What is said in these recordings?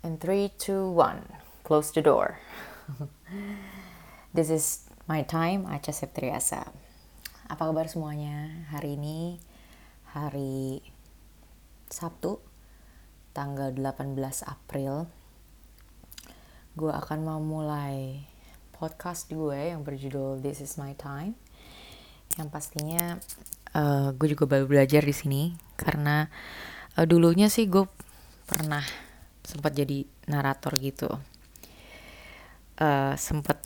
And 3, 2, 1. Close the door. This is my time, Aca Septriasa. Apa kabar semuanya? Hari ini hari Sabtu, tanggal 18 April. Gue akan memulai podcast gue yang berjudul This is my time. Yang pastinya uh, gue juga baru belajar di sini karena uh, dulunya sih gue pernah sempat jadi narator gitu. Uh, sempat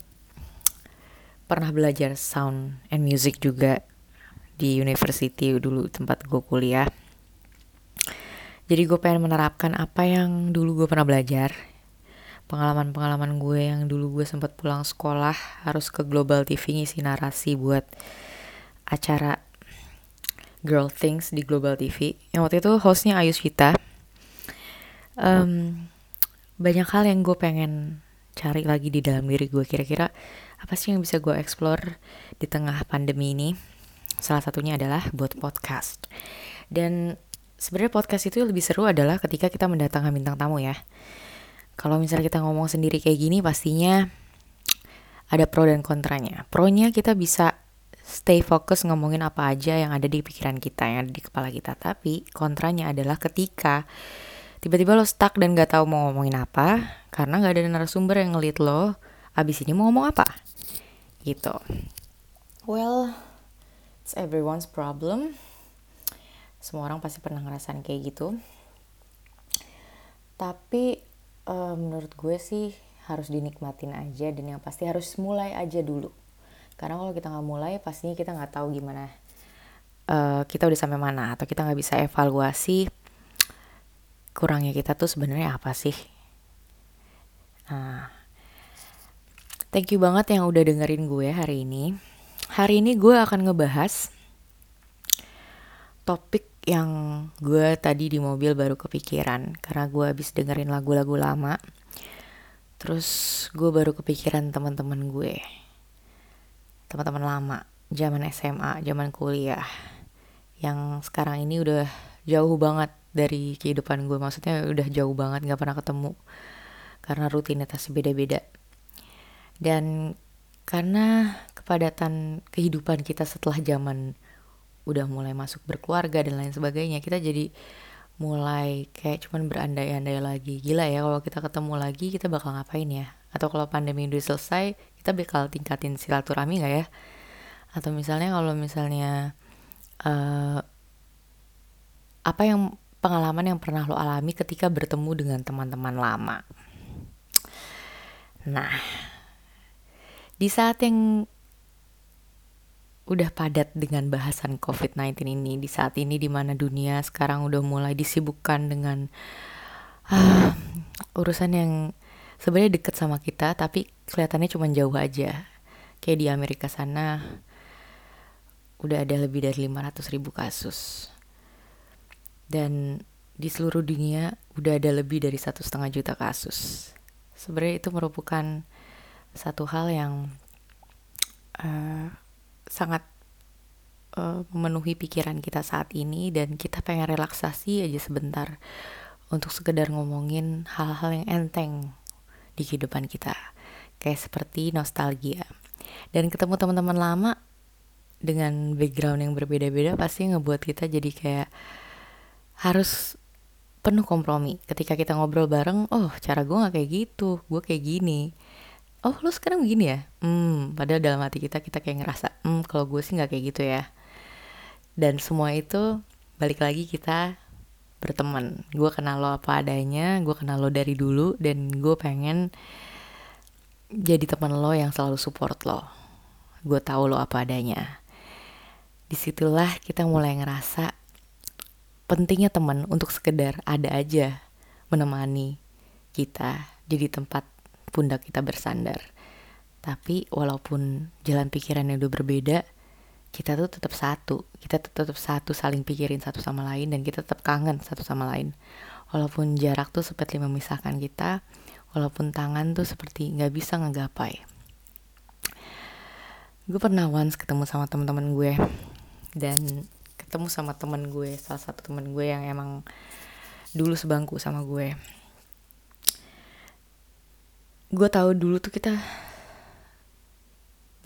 pernah belajar sound and music juga di university dulu tempat gue kuliah. Jadi gue pengen menerapkan apa yang dulu gue pernah belajar pengalaman-pengalaman gue yang dulu gue sempat pulang sekolah harus ke Global TV ngisi narasi buat acara Girl Things di Global TV yang waktu itu hostnya Ayus Vita um, banyak hal yang gue pengen cari lagi di dalam diri gue. Kira-kira apa sih yang bisa gue explore di tengah pandemi ini? Salah satunya adalah buat podcast. Dan sebenarnya podcast itu lebih seru adalah ketika kita mendatangkan bintang tamu ya. Kalau misalnya kita ngomong sendiri kayak gini pastinya ada pro dan kontranya. Pronya kita bisa stay fokus ngomongin apa aja yang ada di pikiran kita yang ada di kepala kita. Tapi kontranya adalah ketika tiba-tiba lo stuck dan gak tahu mau ngomongin apa karena gak ada narasumber yang ngelit lo abis ini mau ngomong apa? Gitu. Well it's everyone's problem. Semua orang pasti pernah ngerasain kayak gitu. Tapi uh, menurut gue sih harus dinikmatin aja dan yang pasti harus mulai aja dulu. Karena kalau kita nggak mulai pastinya kita nggak tahu gimana uh, kita udah sampai mana atau kita nggak bisa evaluasi kurangnya kita tuh sebenarnya apa sih? Nah, thank you banget yang udah dengerin gue hari ini. Hari ini gue akan ngebahas topik yang gue tadi di mobil baru kepikiran karena gue habis dengerin lagu-lagu lama. Terus gue baru kepikiran teman-teman gue, teman-teman lama, zaman SMA, zaman kuliah, yang sekarang ini udah jauh banget dari kehidupan gue. Maksudnya udah jauh banget nggak pernah ketemu karena rutinitas beda-beda. Dan karena kepadatan kehidupan kita setelah zaman udah mulai masuk berkeluarga dan lain sebagainya kita jadi mulai kayak cuman berandai-andai lagi. Gila ya kalau kita ketemu lagi kita bakal ngapain ya? Atau kalau pandemi udah selesai kita bakal tingkatin silaturahmi nggak ya? Atau misalnya kalau misalnya uh, apa yang pengalaman yang pernah lo alami ketika bertemu dengan teman-teman lama. Nah, di saat yang udah padat dengan bahasan COVID-19 ini, di saat ini di mana dunia sekarang udah mulai disibukkan dengan uh, urusan yang sebenarnya deket sama kita, tapi kelihatannya cuma jauh aja. Kayak di Amerika sana udah ada lebih dari 500 ribu kasus dan di seluruh dunia udah ada lebih dari satu setengah juta kasus. Sebenarnya itu merupakan satu hal yang uh, sangat uh, memenuhi pikiran kita saat ini. Dan kita pengen relaksasi aja sebentar untuk sekedar ngomongin hal-hal yang enteng di kehidupan kita. Kayak seperti nostalgia. Dan ketemu teman-teman lama dengan background yang berbeda-beda pasti ngebuat kita jadi kayak harus penuh kompromi. Ketika kita ngobrol bareng oh cara gue gak kayak gitu gue kayak gini. Oh lu sekarang begini ya? Hmm padahal dalam hati kita kita kayak ngerasa hmm kalau gue sih nggak kayak gitu ya dan semua itu balik lagi kita berteman. Gue kenal lo apa adanya gue kenal lo dari dulu dan gue pengen jadi teman lo yang selalu support lo. Gue tahu lo apa adanya. Di situlah kita mulai ngerasa pentingnya teman untuk sekedar ada aja menemani kita jadi tempat pundak kita bersandar. Tapi walaupun jalan pikirannya udah berbeda, kita tuh tetap satu. Kita tetap satu saling pikirin satu sama lain dan kita tetap kangen satu sama lain. Walaupun jarak tuh seperti memisahkan kita, walaupun tangan tuh seperti nggak bisa ngegapai. Gue pernah once ketemu sama teman-teman gue dan ketemu sama temen gue salah satu temen gue yang emang dulu sebangku sama gue. Gue tahu dulu tuh kita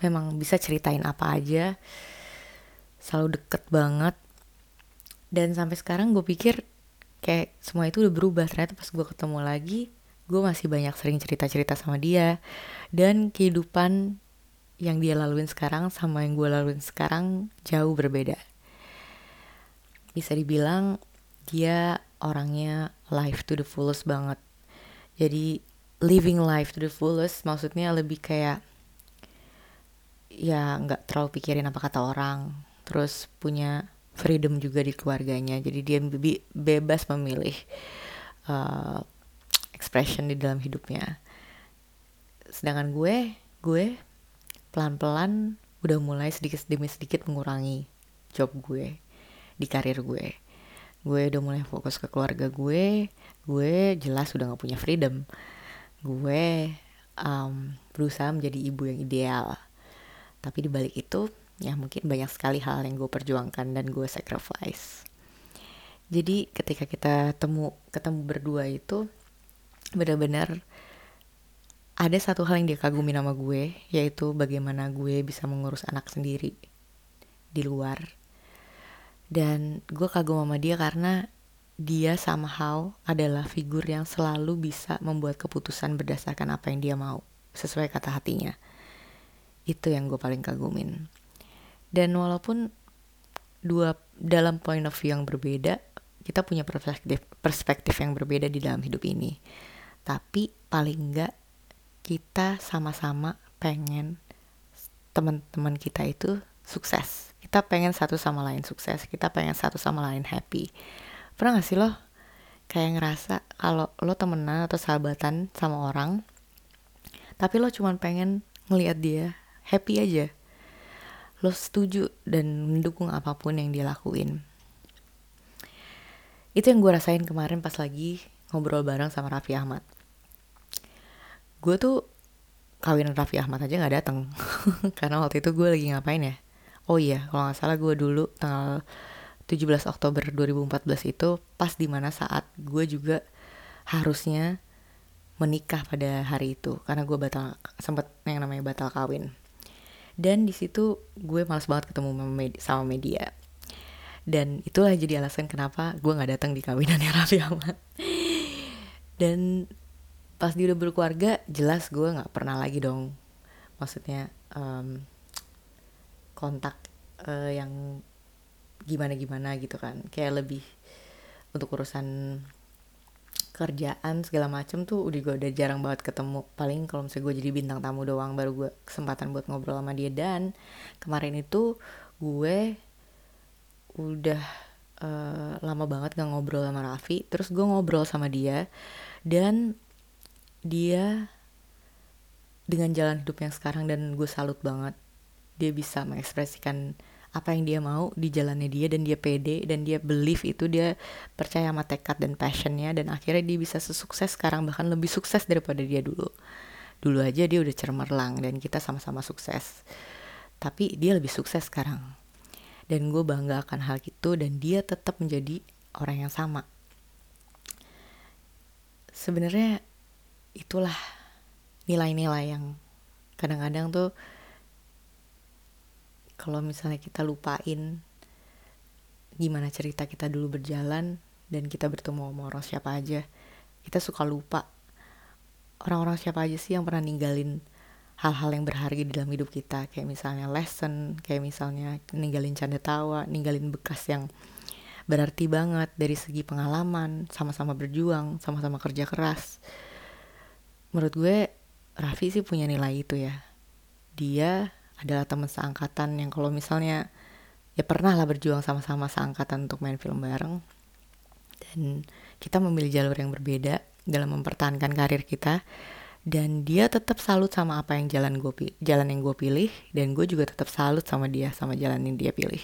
memang bisa ceritain apa aja selalu deket banget. Dan sampai sekarang gue pikir kayak semua itu udah berubah. Ternyata pas gue ketemu lagi gue masih banyak sering cerita-cerita sama dia. Dan kehidupan yang dia laluin sekarang sama yang gue laluin sekarang jauh berbeda bisa dibilang dia orangnya life to the fullest banget. Jadi living life to the fullest maksudnya lebih kayak ya nggak terlalu pikirin apa kata orang terus punya freedom juga di keluarganya. Jadi dia be bebas memilih uh, expression di dalam hidupnya. Sedangkan gue gue pelan-pelan udah mulai sedikit demi sedikit mengurangi job gue di karir gue. Gue udah mulai fokus ke keluarga gue. Gue jelas udah gak punya freedom. Gue um, berusaha menjadi ibu yang ideal. Tapi di balik itu ya mungkin banyak sekali hal yang gue perjuangkan dan gue sacrifice. Jadi ketika kita temu ketemu berdua itu benar-benar ada satu hal yang dia kagumi nama gue yaitu bagaimana gue bisa mengurus anak sendiri di luar dan gue kagum sama dia karena dia somehow adalah figur yang selalu bisa membuat keputusan berdasarkan apa yang dia mau, sesuai kata hatinya. Itu yang gue paling kagumin. Dan walaupun dua dalam point of view yang berbeda, kita punya perspektif perspektif yang berbeda di dalam hidup ini. Tapi paling enggak kita sama-sama pengen teman-teman kita itu sukses. Kita pengen satu sama lain sukses, kita pengen satu sama lain happy. Pernah gak sih lo kayak ngerasa kalau lo temenan atau sahabatan sama orang tapi lo cuman pengen ngeliat dia happy aja? Lo setuju dan mendukung apa pun yang dia lakuin. Itu yang gue rasain kemarin pas lagi ngobrol bareng sama Raffi Ahmad. Gue tuh kawinan Raffi Ahmad aja nggak datang karena waktu itu gue lagi ngapain ya oh iya kalau nggak salah gue dulu tanggal 17 Oktober 2014 itu pas di mana saat gue juga harusnya menikah pada hari itu karena gue batal sempet yang namanya batal kawin. Dan di situ gue males banget ketemu sama media. Dan itulah jadi alasan kenapa gue nggak datang di kawinannya Raffi Ahmad dan pas dia udah berkeluarga jelas gue nggak pernah lagi dong maksudnya um, kontak uh, yang gimana gimana gitu kan. Kayak lebih untuk urusan kerjaan segala macem tuh udah gue udah jarang banget ketemu. Paling kalau misalnya gue jadi bintang tamu doang baru gue kesempatan buat ngobrol sama dia. Dan kemarin itu gue udah uh, lama banget gak ngobrol sama Raffi. Terus gue ngobrol sama dia. Dan dia dengan jalan hidup yang sekarang dan gue salut banget dia bisa mengekspresikan apa yang dia mau di jalannya dia dan dia pede dan dia believe itu dia percaya sama tekad dan passionnya dan akhirnya dia bisa sesukses sekarang bahkan lebih sukses daripada dia dulu. Dulu aja dia udah cemerlang dan kita sama-sama sukses. Tapi dia lebih sukses sekarang. Dan gue bangga akan hal itu dan dia tetap menjadi orang yang sama. Sebenarnya itulah nilai-nilai yang kadang-kadang tuh kalau misalnya kita lupain gimana cerita kita dulu berjalan dan kita bertemu sama orang siapa aja kita suka lupa orang-orang siapa aja sih yang pernah ninggalin hal-hal yang berharga di dalam hidup kita. Kayak misalnya lesson kayak misalnya ninggalin canda tawa ninggalin bekas yang berarti banget dari segi pengalaman sama-sama berjuang sama-sama kerja keras. Menurut gue Raffi sih punya nilai itu ya. Dia adalah teman seangkatan yang kalau misalnya ya pernah lah berjuang sama-sama seangkatan untuk main film bareng. Dan kita memilih jalur yang berbeda dalam mempertahankan karir kita. Dan dia tetap salut sama apa yang jalan gue jalan yang gue pilih dan gue juga tetap salut sama dia sama jalan yang dia pilih.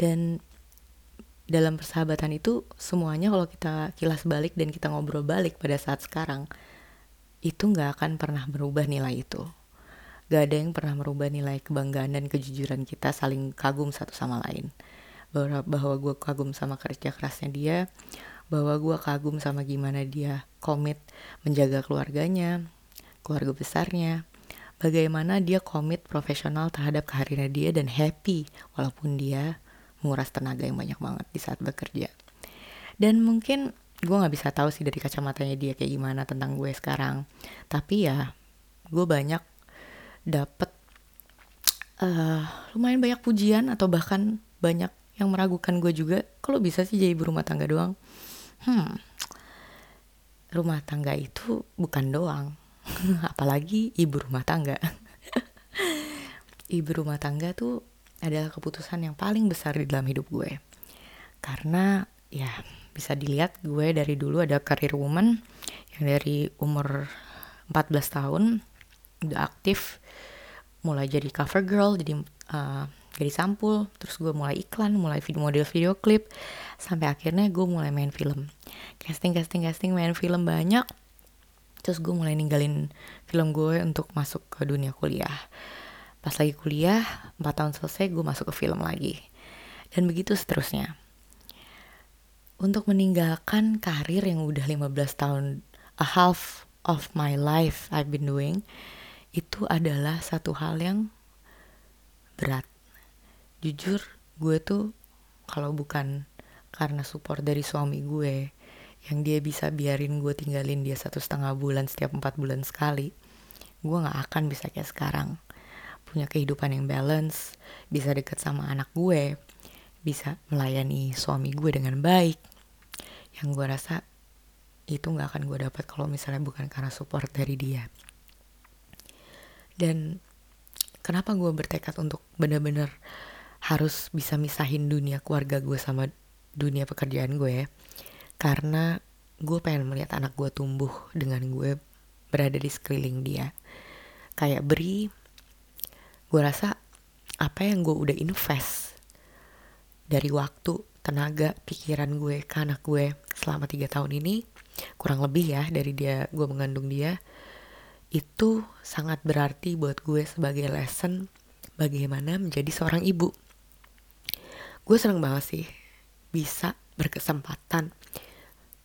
Dan dalam persahabatan itu semuanya kalau kita kilas balik dan kita ngobrol balik pada saat sekarang itu nggak akan pernah berubah nilai itu gak ada yang pernah merubah nilai kebanggaan dan kejujuran kita saling kagum satu sama lain bahwa, bahwa gue kagum sama kerja kerasnya dia bahwa gue kagum sama gimana dia komit menjaga keluarganya keluarga besarnya, bagaimana dia komit profesional terhadap karirnya dia dan happy walaupun dia menguras tenaga yang banyak banget di saat bekerja. Dan mungkin gue nggak bisa tahu sih dari kacamatanya dia kayak gimana tentang gue sekarang. Tapi ya gue banyak dapet uh, lumayan banyak pujian atau bahkan banyak yang meragukan gue juga. Kalau bisa sih jadi ibu rumah tangga doang. Hmm, rumah tangga itu bukan doang apalagi ibu rumah tangga ibu rumah tangga tuh adalah keputusan yang paling besar di dalam hidup gue karena ya bisa dilihat gue dari dulu ada karir woman yang dari umur 14 tahun udah aktif mulai jadi cover girl jadi uh, jadi sampul terus gue mulai iklan mulai video model video klip sampai akhirnya gue mulai main film. Casting casting casting main film banyak terus gue mulai ninggalin film gue untuk masuk ke dunia kuliah. Pas lagi kuliah 4 tahun selesai gue masuk ke film lagi. Dan begitu seterusnya. Untuk meninggalkan karir yang udah 15 tahun a half of my life I've been doing itu adalah satu hal yang berat. Jujur gue tuh kalau bukan karena support dari suami gue yang dia bisa biarin gue tinggalin dia satu setengah bulan setiap empat bulan sekali gue nggak akan bisa kayak sekarang. Punya kehidupan yang balance bisa deket sama anak gue bisa melayani suami gue dengan baik. Yang gue rasa itu nggak akan gue dapat kalau misalnya bukan karena support dari dia dan kenapa gue bertekad untuk bener-bener harus bisa misahin dunia keluarga gue sama dunia pekerjaan gue ya? Karena gue pengen melihat anak gue tumbuh dengan gue berada di sekeliling dia. Kayak beri gue rasa apa yang gue udah invest dari waktu tenaga pikiran gue ke anak gue selama tiga tahun ini kurang lebih ya dari dia gue mengandung dia itu sangat berarti buat gue sebagai lesson bagaimana menjadi seorang ibu. Gue seneng banget sih bisa berkesempatan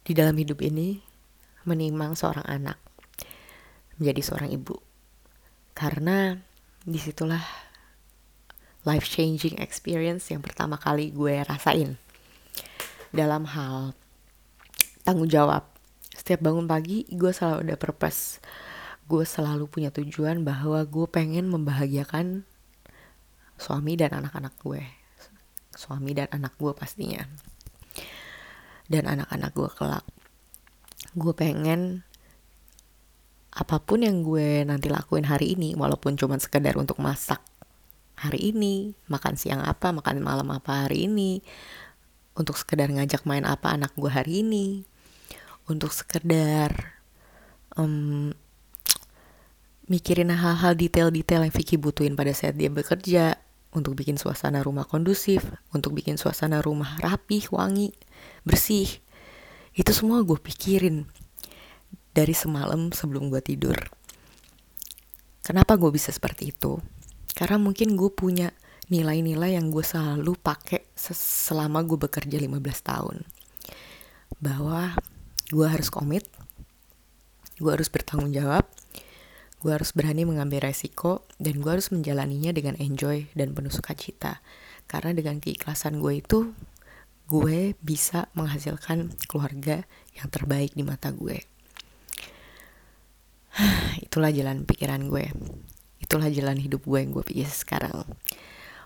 di dalam hidup ini menimang seorang anak menjadi seorang ibu. Karena di situlah life changing experience yang pertama kali gue rasain. Dalam hal tanggung jawab. Setiap bangun pagi gue selalu ada purpose gue selalu punya tujuan bahwa gue pengen membahagiakan suami dan anak-anak gue. Suami dan anak gue pastinya. Dan anak-anak gue kelak. Gue pengen apa pun yang gue nanti lakuin hari ini walaupun cuma sekedar untuk masak hari ini makan siang apa makan malam apa hari ini untuk sekedar ngajak main apa anak gue hari ini untuk sekedar um, mikirin hal-hal detail-detail yang Vicky butuhin pada saat dia bekerja untuk bikin suasana rumah kondusif, untuk bikin suasana rumah rapih, wangi, bersih. Itu semua gue pikirin dari semalam sebelum gue tidur. Kenapa gue bisa seperti itu? Karena mungkin gue punya nilai-nilai yang gue selalu pakai selama gue bekerja 15 tahun. Bahwa gue harus komit, gue harus bertanggung jawab, gue harus berani mengambil resiko dan gue harus menjalaninya dengan enjoy dan penuh sukacita. Karena dengan keikhlasan gue itu gue bisa menghasilkan keluarga yang terbaik di mata gue itulah jalan pikiran gue itulah jalan hidup gue yang gue pilih sekarang.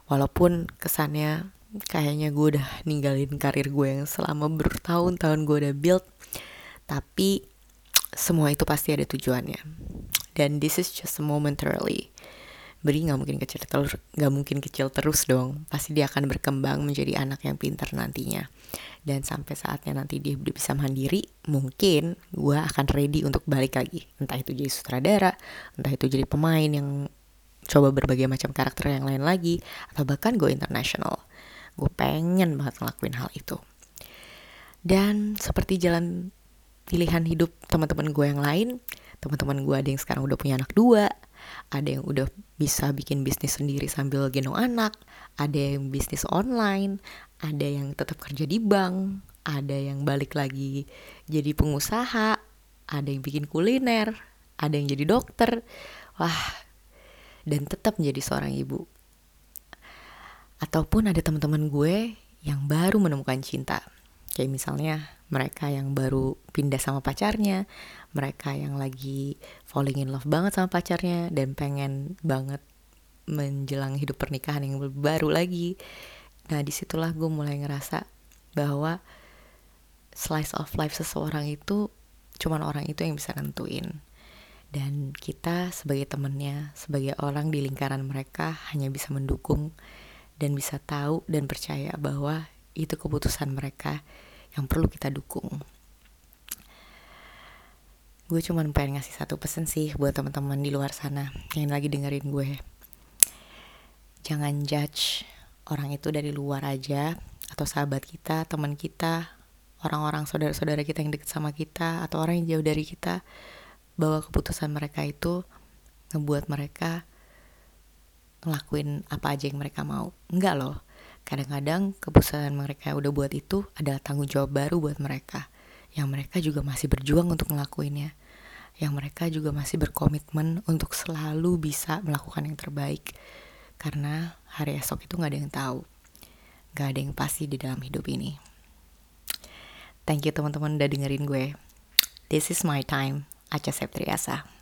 Walaupun kesannya kayaknya gue udah ninggalin karir gue yang selama bertahun-tahun gue udah build tapi semua itu pasti ada tujuannya dan this is just momentarily. Beri nggak mungkin kecil terus nggak mungkin kecil terus dong. Pasti dia akan berkembang menjadi anak yang pintar nantinya. Dan sampai saatnya nanti dia udah bisa mandiri mungkin gue akan ready untuk balik lagi. Entah itu jadi sutradara entah itu jadi pemain yang coba berbagai macam karakter yang lain lagi atau bahkan gue international. Gue pengen banget ngelakuin hal itu. Dan seperti jalan pilihan hidup teman-teman gue yang lain teman-teman gue ada yang sekarang udah punya anak dua ada yang udah bisa bikin bisnis sendiri sambil gendong anak ada yang bisnis online ada yang tetap kerja di bank ada yang balik lagi jadi pengusaha ada yang bikin kuliner ada yang jadi dokter. Wah dan tetap menjadi seorang ibu. Ataupun ada teman-teman gue yang baru menemukan cinta. Kayak misalnya mereka yang baru pindah sama pacarnya mereka yang lagi falling in love banget sama pacarnya dan pengen banget menjelang hidup pernikahan yang baru lagi. Nah di situlah gue mulai ngerasa bahwa slice of life seseorang itu cuman orang itu yang bisa nentuin. Dan kita sebagai temennya sebagai orang di lingkaran mereka hanya bisa mendukung dan bisa tahu dan percaya bahwa itu keputusan mereka yang perlu kita dukung gue cuma pengen ngasih satu pesan sih buat teman-teman di luar sana yang lagi dengerin gue jangan judge orang itu dari luar aja atau sahabat kita teman kita orang-orang saudara-saudara kita yang deket sama kita atau orang yang jauh dari kita bahwa keputusan mereka itu ngebuat mereka ngelakuin apa aja yang mereka mau. Enggak loh. Kadang-kadang keputusan mereka udah buat itu adalah tanggung jawab baru buat mereka. Yang mereka juga masih berjuang untuk ngelakuinnya. Yang mereka juga masih berkomitmen untuk selalu bisa melakukan yang terbaik. Karena hari esok itu gak ada yang tahu. Gak ada yang pasti di dalam hidup ini. Thank you teman-teman udah dengerin gue. This is my time. Aca Septriasa.